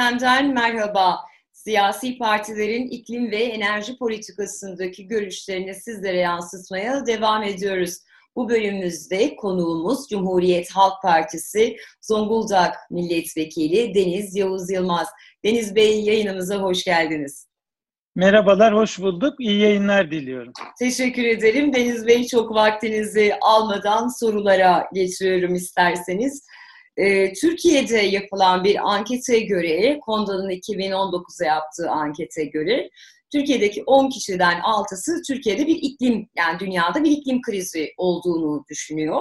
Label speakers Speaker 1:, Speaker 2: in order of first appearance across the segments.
Speaker 1: denklemden merhaba. Siyasi partilerin iklim ve enerji politikasındaki görüşlerini sizlere yansıtmaya devam ediyoruz. Bu bölümümüzde konuğumuz Cumhuriyet Halk Partisi Zonguldak Milletvekili Deniz Yavuz Yılmaz. Deniz Bey yayınımıza hoş geldiniz.
Speaker 2: Merhabalar, hoş bulduk. İyi yayınlar diliyorum.
Speaker 1: Teşekkür ederim. Deniz Bey çok vaktinizi almadan sorulara geçiyorum isterseniz. Ee, Türkiye'de yapılan bir ankete göre, Konda'nın 2019'a yaptığı ankete göre, Türkiye'deki 10 kişiden 6'sı Türkiye'de bir iklim, yani dünyada bir iklim krizi olduğunu düşünüyor.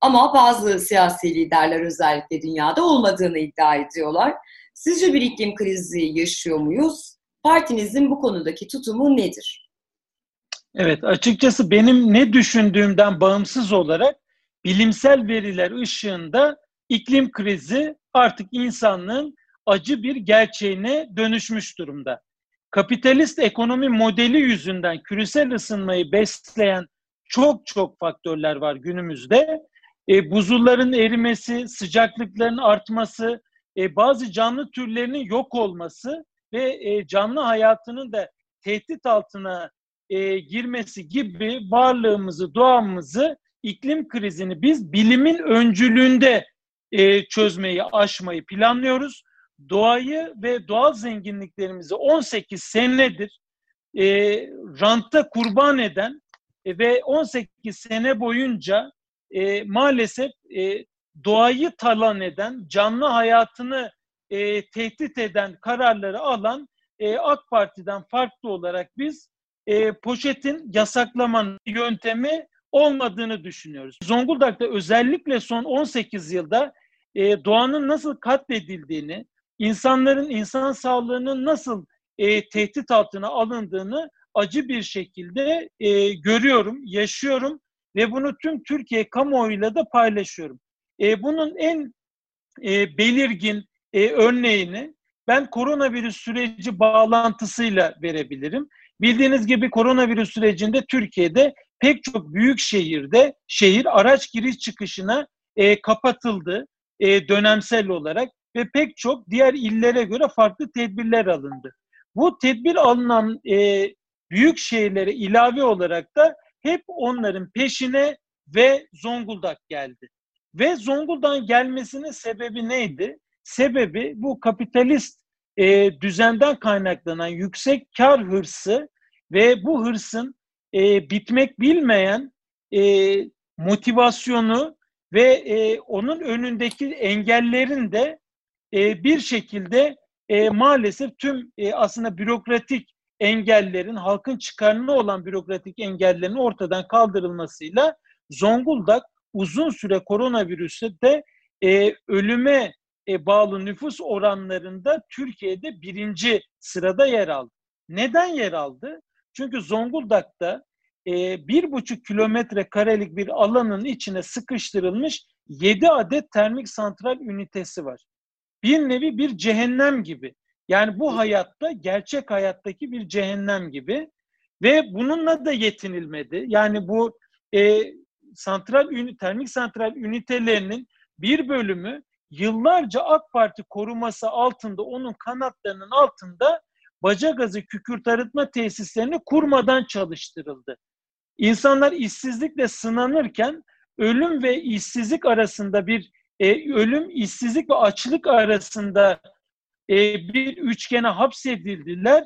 Speaker 1: Ama bazı siyasi liderler özellikle dünyada olmadığını iddia ediyorlar. Sizce bir iklim krizi yaşıyor muyuz? Partinizin bu konudaki tutumu nedir?
Speaker 2: Evet, açıkçası benim ne düşündüğümden bağımsız olarak bilimsel veriler ışığında iklim krizi artık insanlığın acı bir gerçeğine dönüşmüş durumda. Kapitalist ekonomi modeli yüzünden küresel ısınmayı besleyen çok çok faktörler var günümüzde. E, buzulların erimesi, sıcaklıkların artması, e, bazı canlı türlerinin yok olması ve e, canlı hayatının da tehdit altına e, girmesi gibi varlığımızı, doğamızı, iklim krizini biz bilimin öncülüğünde e, çözmeyi, aşmayı planlıyoruz. Doğayı ve doğal zenginliklerimizi 18 senedir e, rantta kurban eden e, ve 18 sene boyunca e, maalesef e, doğayı talan eden, canlı hayatını e, tehdit eden kararları alan e, AK Parti'den farklı olarak biz e, poşetin yasaklamanın yöntemi olmadığını düşünüyoruz. Zonguldak'ta özellikle son 18 yılda e, doğanın nasıl katledildiğini, insanların insan sağlığının nasıl e, tehdit altına alındığını acı bir şekilde e, görüyorum, yaşıyorum ve bunu tüm Türkiye kamuoyuyla da paylaşıyorum. E, bunun en e, belirgin e, örneğini ben koronavirüs süreci bağlantısıyla verebilirim. Bildiğiniz gibi koronavirüs sürecinde Türkiye'de pek çok büyük şehirde şehir araç giriş çıkışına e, kapatıldı e, dönemsel olarak ve pek çok diğer illere göre farklı tedbirler alındı. Bu tedbir alınan e, büyük şehirlere ilave olarak da hep onların peşine ve Zonguldak geldi. Ve Zonguldak'ın gelmesinin sebebi neydi? Sebebi bu kapitalist e, düzenden kaynaklanan yüksek kar hırsı ve bu hırsın e, bitmek bilmeyen e, motivasyonu ve e, onun önündeki engellerin de e, bir şekilde e, maalesef tüm e, aslında bürokratik engellerin, halkın çıkarına olan bürokratik engellerin ortadan kaldırılmasıyla Zonguldak uzun süre koronavirüste de e, ölüme e, bağlı nüfus oranlarında Türkiye'de birinci sırada yer aldı. Neden yer aldı? Çünkü Zonguldak'ta bir buçuk kilometre karelik bir alanın içine sıkıştırılmış yedi adet termik santral ünitesi var. Bir nevi bir cehennem gibi. Yani bu hayatta, gerçek hayattaki bir cehennem gibi. Ve bununla da yetinilmedi. Yani bu e, santral termik santral ünitelerinin bir bölümü yıllarca AK Parti koruması altında, onun kanatlarının altında baca gazı kükürt arıtma tesislerini kurmadan çalıştırıldı. İnsanlar işsizlikle sınanırken ölüm ve işsizlik arasında bir e, ölüm, işsizlik ve açlık arasında e, bir üçgene hapsedildiler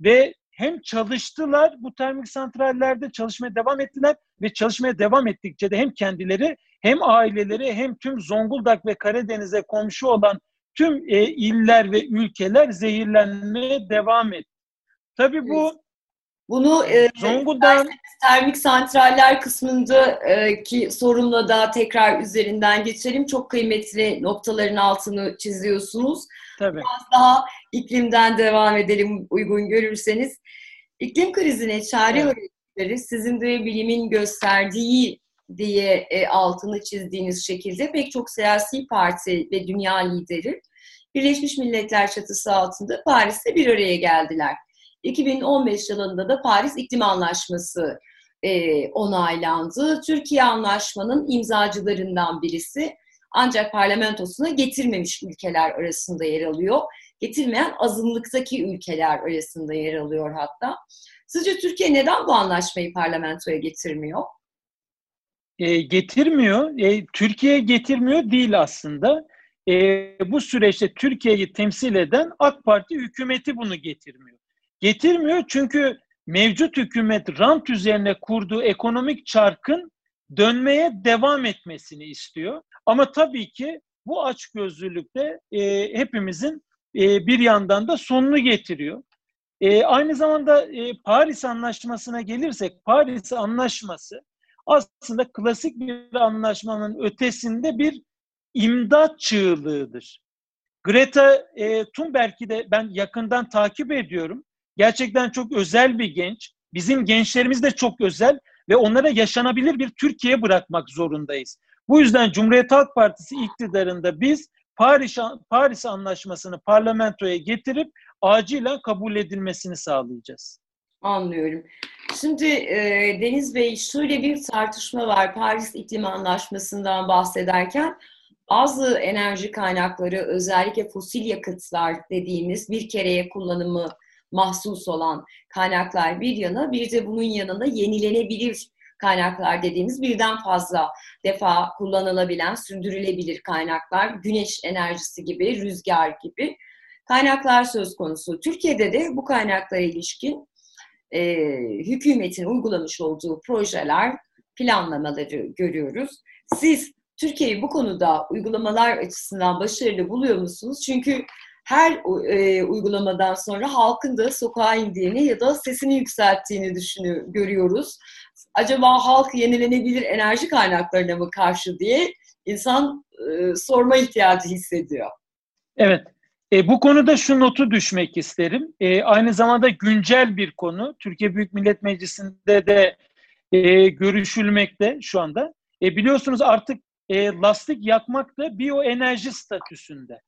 Speaker 2: ve hem çalıştılar bu termik santrallerde çalışmaya devam ettiler ve çalışmaya devam ettikçe de hem kendileri hem aileleri hem tüm Zonguldak ve Karadeniz'e komşu olan tüm e, iller ve ülkeler zehirlenmeye devam etti. Tabii bu
Speaker 1: bunu e, Zonguldak termik santraller kısmındaki sorunla da tekrar üzerinden geçelim. Çok kıymetli noktaların altını çiziyorsunuz. Tabii. Biraz daha iklimden devam edelim uygun görürseniz. İklim krizine çare evet. sizin de bilimin gösterdiği diye e, altını çizdiğiniz şekilde pek çok siyasi parti ve dünya lideri Birleşmiş Milletler çatısı altında Paris'te bir araya geldiler. 2015 yılında da Paris İklim Anlaşması e, onaylandı. Türkiye anlaşmanın imzacılarından birisi. ancak parlamentosuna getirmemiş ülkeler arasında yer alıyor. Getirmeyen azınlıktaki ülkeler arasında yer alıyor hatta. Sizce Türkiye neden bu anlaşmayı parlamentoya getirmiyor?
Speaker 2: E, getirmiyor. E, Türkiye getirmiyor değil aslında. E, bu süreçte Türkiye'yi temsil eden AK Parti hükümeti bunu getirmiyor. Getirmiyor çünkü mevcut hükümet rant üzerine kurduğu ekonomik çarkın dönmeye devam etmesini istiyor. Ama tabii ki bu açgözlülükte e, hepimizin e, bir yandan da sonunu getiriyor. E, aynı zamanda e, Paris Anlaşması'na gelirsek, Paris Anlaşması aslında klasik bir anlaşmanın ötesinde bir imdat çığlığıdır. Greta e, Thunberg'i de ben yakından takip ediyorum. Gerçekten çok özel bir genç. Bizim gençlerimiz de çok özel ve onlara yaşanabilir bir Türkiye bırakmak zorundayız. Bu yüzden Cumhuriyet Halk Partisi iktidarında biz Paris, Paris Anlaşması'nı parlamentoya getirip acilen kabul edilmesini sağlayacağız.
Speaker 1: Anlıyorum. Şimdi e, Deniz Bey şöyle bir tartışma var Paris İklim Anlaşması'ndan bahsederken. Bazı enerji kaynakları özellikle fosil yakıtlar dediğimiz bir kereye kullanımı mahsus olan kaynaklar bir yana bir de bunun yanında yenilenebilir kaynaklar dediğimiz birden fazla defa kullanılabilen, sürdürülebilir kaynaklar, güneş enerjisi gibi, rüzgar gibi kaynaklar söz konusu. Türkiye'de de bu kaynaklara ilişkin e, hükümetin uygulamış olduğu projeler, planlamaları görüyoruz. Siz Türkiye'yi bu konuda uygulamalar açısından başarılı buluyor musunuz? Çünkü her e, uygulamadan sonra halkın da sokağa indiğini ya da sesini yükselttiğini düşünüyor, görüyoruz. Acaba halk yenilenebilir enerji kaynaklarına mı karşı diye insan e, sorma ihtiyacı hissediyor.
Speaker 2: Evet, e, bu konuda şu notu düşmek isterim. E, aynı zamanda güncel bir konu. Türkiye Büyük Millet Meclisi'nde de e, görüşülmekte şu anda. E, biliyorsunuz artık e, lastik yakmak da biyoenerji statüsünde.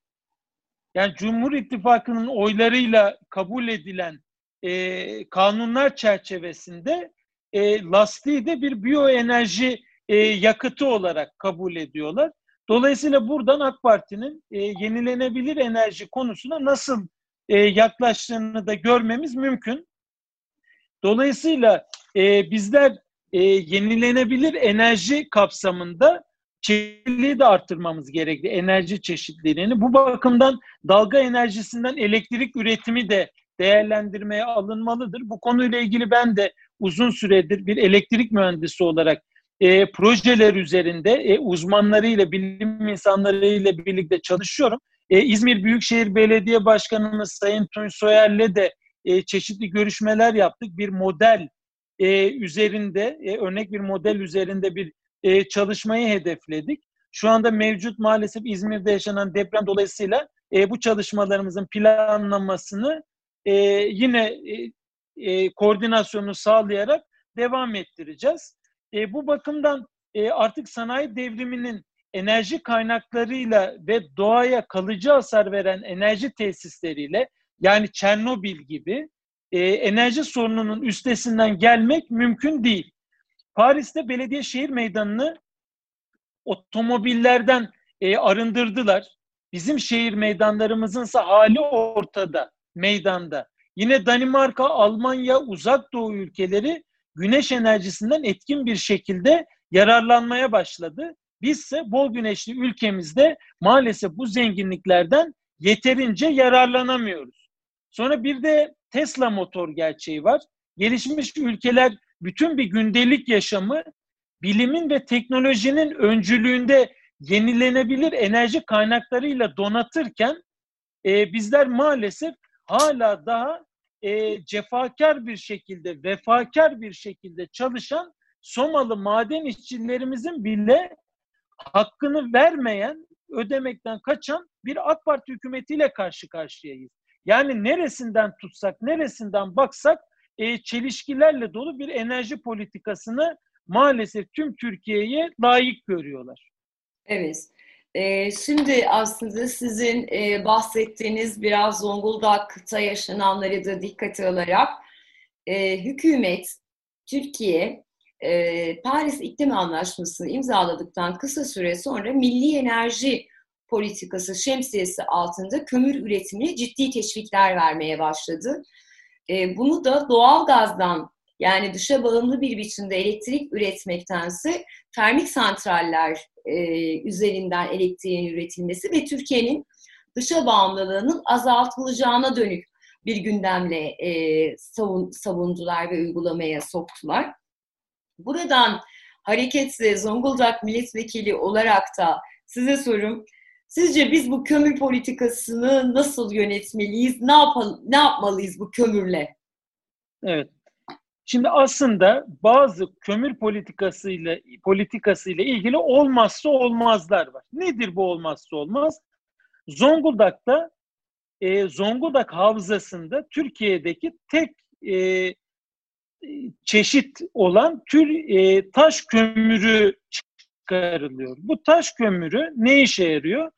Speaker 2: Yani Cumhur İttifakı'nın oylarıyla kabul edilen e, kanunlar çerçevesinde e, lastiği de bir biyoenerji e, yakıtı olarak kabul ediyorlar. Dolayısıyla buradan AK Parti'nin e, yenilenebilir enerji konusuna nasıl e, yaklaştığını da görmemiz mümkün. Dolayısıyla e, bizler e, yenilenebilir enerji kapsamında çeşitliliği de arttırmamız gerekli, enerji çeşitliliğini. Bu bakımdan dalga enerjisinden elektrik üretimi de değerlendirmeye alınmalıdır. Bu konuyla ilgili ben de uzun süredir bir elektrik mühendisi olarak e, projeler üzerinde e, uzmanlarıyla, bilim insanlarıyla birlikte çalışıyorum. E, İzmir Büyükşehir Belediye Başkanımız Sayın Tunç Soyer'le de e, çeşitli görüşmeler yaptık. Bir model e, üzerinde, e, örnek bir model üzerinde bir e, çalışmayı hedefledik. Şu anda mevcut maalesef İzmir'de yaşanan deprem dolayısıyla e, bu çalışmalarımızın planlamasını e, yine e, e, koordinasyonu sağlayarak devam ettireceğiz. E, bu bakımdan e, artık sanayi devriminin enerji kaynaklarıyla ve doğaya kalıcı hasar veren enerji tesisleriyle yani Çernobil gibi e, enerji sorununun üstesinden gelmek mümkün değil. Paris'te belediye şehir meydanını otomobillerden e, arındırdılar. Bizim şehir meydanlarımızınsa hali ortada, meydanda. Yine Danimarka, Almanya, Uzak Doğu ülkeleri güneş enerjisinden etkin bir şekilde yararlanmaya başladı. Bizse bol güneşli ülkemizde maalesef bu zenginliklerden yeterince yararlanamıyoruz. Sonra bir de Tesla motor gerçeği var. Gelişmiş ülkeler bütün bir gündelik yaşamı bilimin ve teknolojinin öncülüğünde yenilenebilir enerji kaynaklarıyla donatırken e, bizler maalesef hala daha e, cefakar bir şekilde, vefakar bir şekilde çalışan Somalı maden işçilerimizin bile hakkını vermeyen, ödemekten kaçan bir AK Parti hükümetiyle karşı karşıyayız. Yani neresinden tutsak, neresinden baksak e, çelişkilerle dolu bir enerji politikasını maalesef tüm Türkiye'ye layık görüyorlar.
Speaker 1: Evet. Ee, şimdi aslında sizin e, bahsettiğiniz biraz Zonguldak'ta yaşananları da dikkate alarak e, hükümet, Türkiye e, Paris İklim Anlaşması'nı imzaladıktan kısa süre sonra milli enerji politikası şemsiyesi altında kömür üretimine ciddi teşvikler vermeye başladı. E, bunu da doğal gazdan yani dışa bağımlı bir biçimde elektrik üretmektense termik santraller e, üzerinden elektriğin üretilmesi ve Türkiye'nin dışa bağımlılığının azaltılacağına dönük bir gündemle e, savun, savundular ve uygulamaya soktular. Buradan hareketle Zonguldak milletvekili olarak da size sorum. Sizce biz bu kömür politikasını nasıl yönetmeliyiz? Ne yapalım, ne yapmalıyız bu kömürle?
Speaker 2: Evet. Şimdi aslında bazı kömür politikasıyla politikasıyla ilgili olmazsa olmazlar var. Nedir bu olmazsa olmaz? Zonguldak'ta e, Zonguldak Havzası'nda Türkiye'deki tek e, çeşit olan tür e, taş kömürü çıkarılıyor. Bu taş kömürü ne işe yarıyor?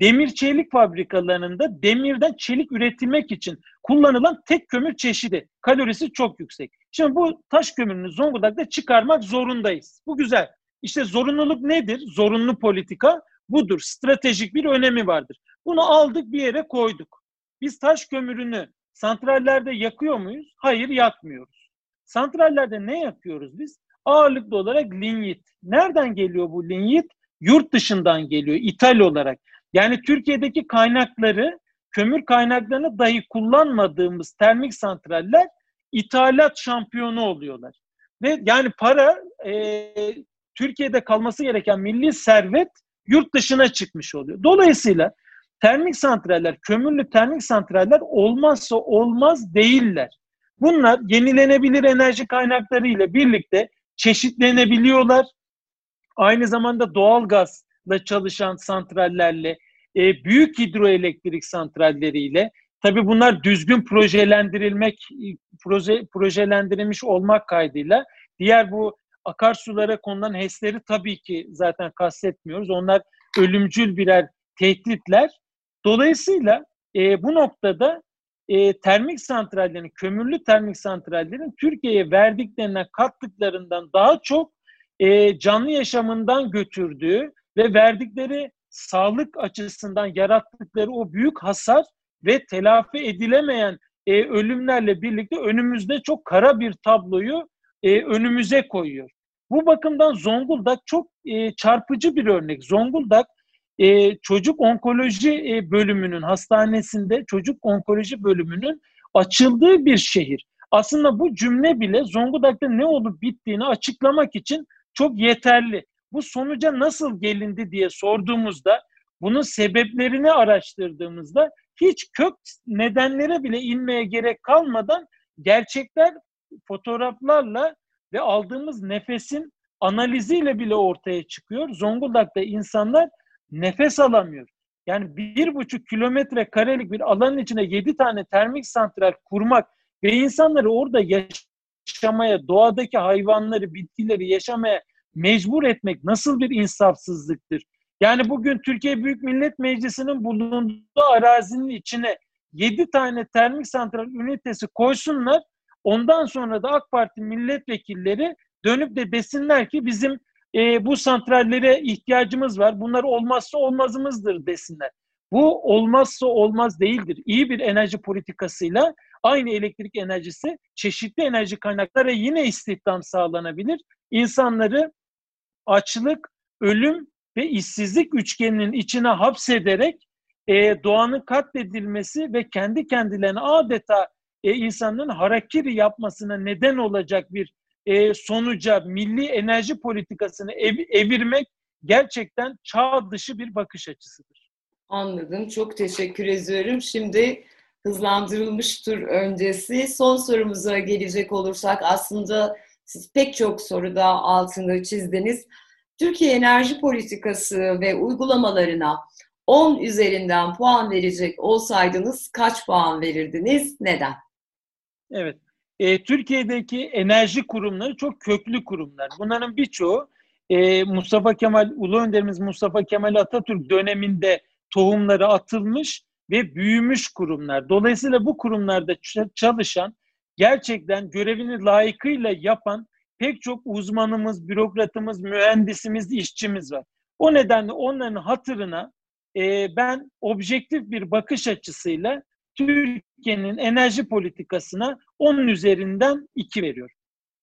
Speaker 2: Demir çelik fabrikalarında demirden çelik üretilmek için kullanılan tek kömür çeşidi. Kalorisi çok yüksek. Şimdi bu taş kömürünü Zonguldak'ta çıkarmak zorundayız. Bu güzel. İşte zorunluluk nedir? Zorunlu politika budur. Stratejik bir önemi vardır. Bunu aldık bir yere koyduk. Biz taş kömürünü santrallerde yakıyor muyuz? Hayır yakmıyoruz. Santrallerde ne yakıyoruz biz? Ağırlıklı olarak linyit. Nereden geliyor bu linyit? Yurt dışından geliyor, ithal olarak. Yani Türkiye'deki kaynakları, kömür kaynaklarını dahi kullanmadığımız termik santraller ithalat şampiyonu oluyorlar. Ve yani para e, Türkiye'de kalması gereken milli servet yurt dışına çıkmış oluyor. Dolayısıyla termik santraller, kömürlü termik santraller olmazsa olmaz değiller. Bunlar yenilenebilir enerji kaynakları ile birlikte çeşitlenebiliyorlar. Aynı zamanda doğal gazla çalışan santrallerle, e, büyük hidroelektrik santralleriyle, tabi bunlar düzgün projelendirilmek, proje, projelendirilmiş olmak kaydıyla diğer bu akarsulara konulan HES'leri tabii ki zaten kastetmiyoruz. Onlar ölümcül birer tehditler. Dolayısıyla e, bu noktada e, termik santrallerin, kömürlü termik santrallerin Türkiye'ye verdiklerinden, kattıklarından daha çok e, canlı yaşamından götürdüğü ve verdikleri sağlık açısından yarattıkları o büyük hasar ve telafi edilemeyen e, ölümlerle birlikte önümüzde çok kara bir tabloyu e, önümüze koyuyor. Bu bakımdan Zonguldak çok e, çarpıcı bir örnek. Zonguldak e, çocuk onkoloji e, bölümünün hastanesinde çocuk onkoloji bölümünün açıldığı bir şehir. Aslında bu cümle bile Zonguldak'ta ne olup bittiğini açıklamak için çok yeterli. Bu sonuca nasıl gelindi diye sorduğumuzda, bunun sebeplerini araştırdığımızda hiç kök nedenlere bile inmeye gerek kalmadan gerçekler fotoğraflarla ve aldığımız nefesin analiziyle bile ortaya çıkıyor. Zonguldak'ta insanlar nefes alamıyor. Yani bir buçuk kilometre karelik bir alanın içine yedi tane termik santral kurmak ve insanları orada yaşamaya, doğadaki hayvanları, bitkileri yaşamaya mecbur etmek nasıl bir insafsızlıktır? Yani bugün Türkiye Büyük Millet Meclisi'nin bulunduğu arazinin içine yedi tane termik santral ünitesi koysunlar. Ondan sonra da AK Parti milletvekilleri dönüp de desinler ki bizim e, bu santrallere ihtiyacımız var. Bunlar olmazsa olmazımızdır desinler. Bu olmazsa olmaz değildir. İyi bir enerji politikasıyla aynı elektrik enerjisi çeşitli enerji kaynaklara yine istihdam sağlanabilir. İnsanları açlık, ölüm ve işsizlik üçgeninin içine hapsederek e, doğanın katledilmesi ve kendi kendilerine adeta e, insanların harakiri yapmasına neden olacak bir e, sonuca milli enerji politikasını ev, evirmek gerçekten çağ dışı bir bakış açısıdır.
Speaker 1: Anladım. Çok teşekkür ediyorum. Şimdi hızlandırılmış tur öncesi son sorumuza gelecek olursak aslında siz pek çok soruda altını çizdiniz. Türkiye enerji politikası ve uygulamalarına 10 üzerinden puan verecek olsaydınız kaç puan verirdiniz? Neden?
Speaker 2: Evet e, Türkiye'deki enerji kurumları çok köklü kurumlar. Bunların birçoğu e, Mustafa Kemal, Ulu Önderimiz Mustafa Kemal Atatürk döneminde tohumları atılmış ve büyümüş kurumlar. Dolayısıyla bu kurumlarda çalışan, gerçekten görevini layıkıyla yapan pek çok uzmanımız, bürokratımız, mühendisimiz, işçimiz var. O nedenle onların hatırına e, ben objektif bir bakış açısıyla Türkiye'nin enerji politikasına onun üzerinden iki veriyorum.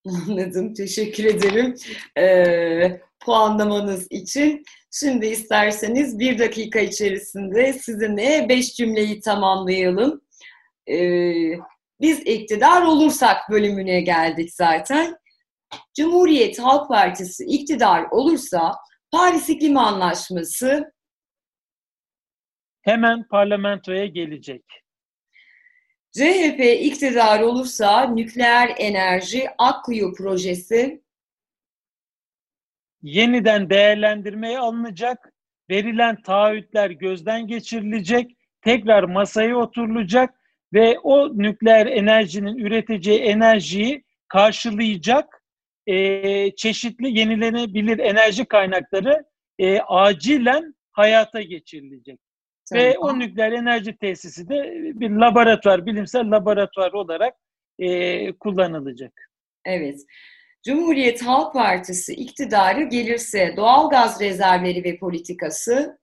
Speaker 1: Anladım. Teşekkür ederim ee, puanlamanız için. Şimdi isterseniz bir dakika içerisinde sizinle beş cümleyi tamamlayalım. Ee, biz iktidar olursak bölümüne geldik zaten. Cumhuriyet Halk Partisi iktidar olursa Paris İklim Anlaşması
Speaker 2: hemen parlamentoya gelecek.
Speaker 1: CHP iktidar olursa nükleer enerji Akkuyu projesi
Speaker 2: yeniden değerlendirmeye alınacak, verilen taahhütler gözden geçirilecek, tekrar masaya oturulacak ve o nükleer enerjinin üreteceği enerjiyi karşılayacak e, çeşitli yenilenebilir enerji kaynakları e, acilen hayata geçirilecek. Tamam. Ve o nükleer enerji tesisi de bir laboratuvar, bilimsel laboratuvar olarak e, kullanılacak.
Speaker 1: Evet. Cumhuriyet Halk Partisi iktidarı gelirse doğal gaz rezervleri ve politikası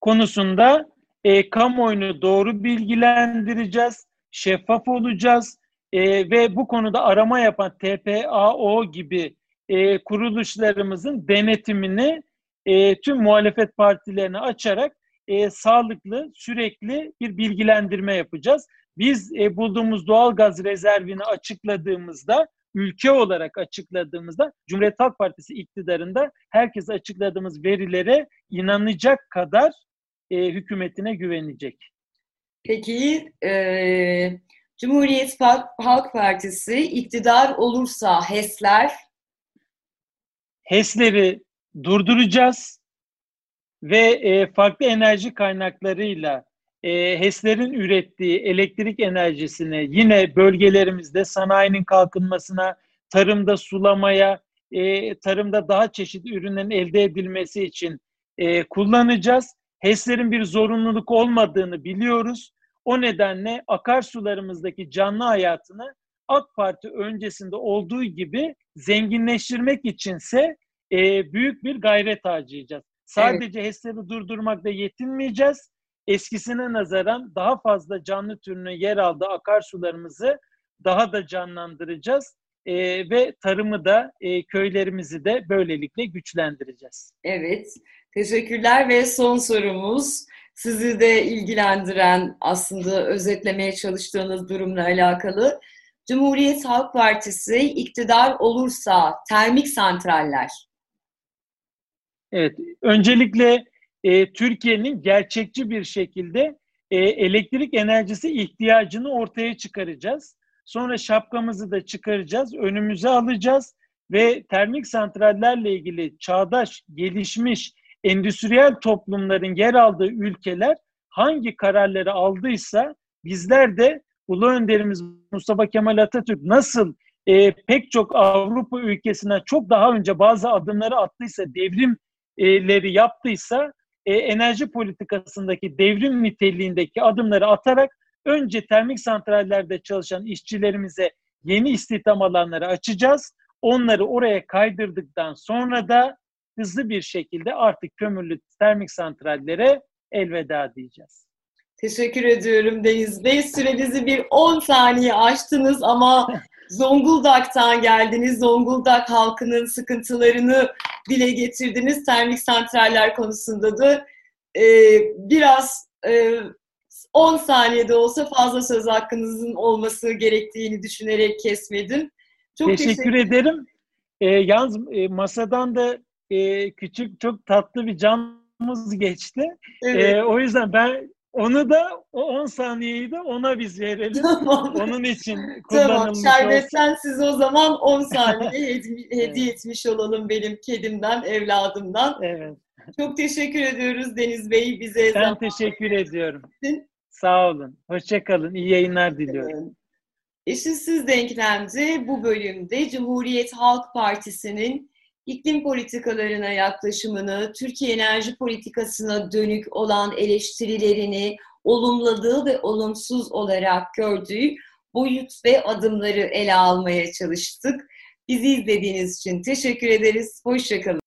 Speaker 2: konusunda e, kamuoyunu doğru bilgilendireceğiz, şeffaf olacağız e, ve bu konuda arama yapan TPAO gibi e, kuruluşlarımızın denetimini e, tüm muhalefet partilerine açarak e, sağlıklı, sürekli bir bilgilendirme yapacağız. Biz e, bulduğumuz doğal gaz rezervini açıkladığımızda, ülke olarak açıkladığımızda Cumhuriyet Halk Partisi iktidarında herkese açıkladığımız verilere inanacak kadar e, hükümetine güvenecek.
Speaker 1: Peki, e, Cumhuriyet Halk Partisi iktidar olursa HES'ler?
Speaker 2: HES'leri durduracağız ve e, farklı enerji kaynaklarıyla e, HES'lerin ürettiği elektrik enerjisini yine bölgelerimizde sanayinin kalkınmasına, tarımda sulamaya, e, tarımda daha çeşitli ürünlerin elde edilmesi için e, kullanacağız. HES'lerin bir zorunluluk olmadığını biliyoruz. O nedenle akarsularımızdaki canlı hayatını AK Parti öncesinde olduğu gibi zenginleştirmek içinse e, büyük bir gayret harcayacağız. Sadece evet. HES'leri durdurmakla yetinmeyeceğiz. Eskisine nazaran daha fazla canlı türünün yer aldığı akarsularımızı daha da canlandıracağız. E, ve tarımı da e, köylerimizi de böylelikle güçlendireceğiz.
Speaker 1: Evet, teşekkürler ve son sorumuz sizi de ilgilendiren aslında özetlemeye çalıştığınız durumla alakalı. Cumhuriyet Halk Partisi iktidar olursa termik santraller
Speaker 2: Evet, öncelikle e, Türkiye'nin gerçekçi bir şekilde e, elektrik enerjisi ihtiyacını ortaya çıkaracağız. Sonra şapkamızı da çıkaracağız, önümüze alacağız ve termik santrallerle ilgili çağdaş, gelişmiş, endüstriyel toplumların yer aldığı ülkeler hangi kararları aldıysa bizler de Ulu Önderimiz Mustafa Kemal Atatürk nasıl e, pek çok Avrupa ülkesine çok daha önce bazı adımları attıysa devrim leri yaptıysa e, enerji politikasındaki devrim niteliğindeki adımları atarak önce termik santrallerde çalışan işçilerimize yeni istihdam alanları açacağız. Onları oraya kaydırdıktan sonra da hızlı bir şekilde artık kömürlü termik santrallere elveda diyeceğiz.
Speaker 1: Teşekkür ediyorum Deniz Bey. Sürenizi bir 10 saniye açtınız ama Zonguldak'tan geldiniz. Zonguldak halkının sıkıntılarını dile getirdiniz. Termik santraller konusunda da e, biraz e, 10 saniyede olsa fazla söz hakkınızın olması gerektiğini düşünerek kesmedim.
Speaker 2: Çok teşekkür, teşekkür ederim. E, yalnız e, masadan da e, küçük çok tatlı bir canımız geçti. Evet. E, o yüzden ben onu da o 10 saniyeyi de ona biz verelim. Tamam. Onun için kullanılmış
Speaker 1: Tamam. Şerbetten olsun. size o zaman 10 saniye hediye evet. etmiş olalım benim kedimden, evladımdan. Evet. Çok teşekkür ediyoruz Deniz Bey bize.
Speaker 2: Ben zaman teşekkür ediyorum. Sağ olun. Hoşçakalın. İyi yayınlar diliyorum.
Speaker 1: Eşitsiz Denklem'de bu bölümde Cumhuriyet Halk Partisi'nin iklim politikalarına yaklaşımını, Türkiye enerji politikasına dönük olan eleştirilerini olumladığı ve olumsuz olarak gördüğü boyut ve adımları ele almaya çalıştık. Bizi izlediğiniz için teşekkür ederiz. Hoşçakalın.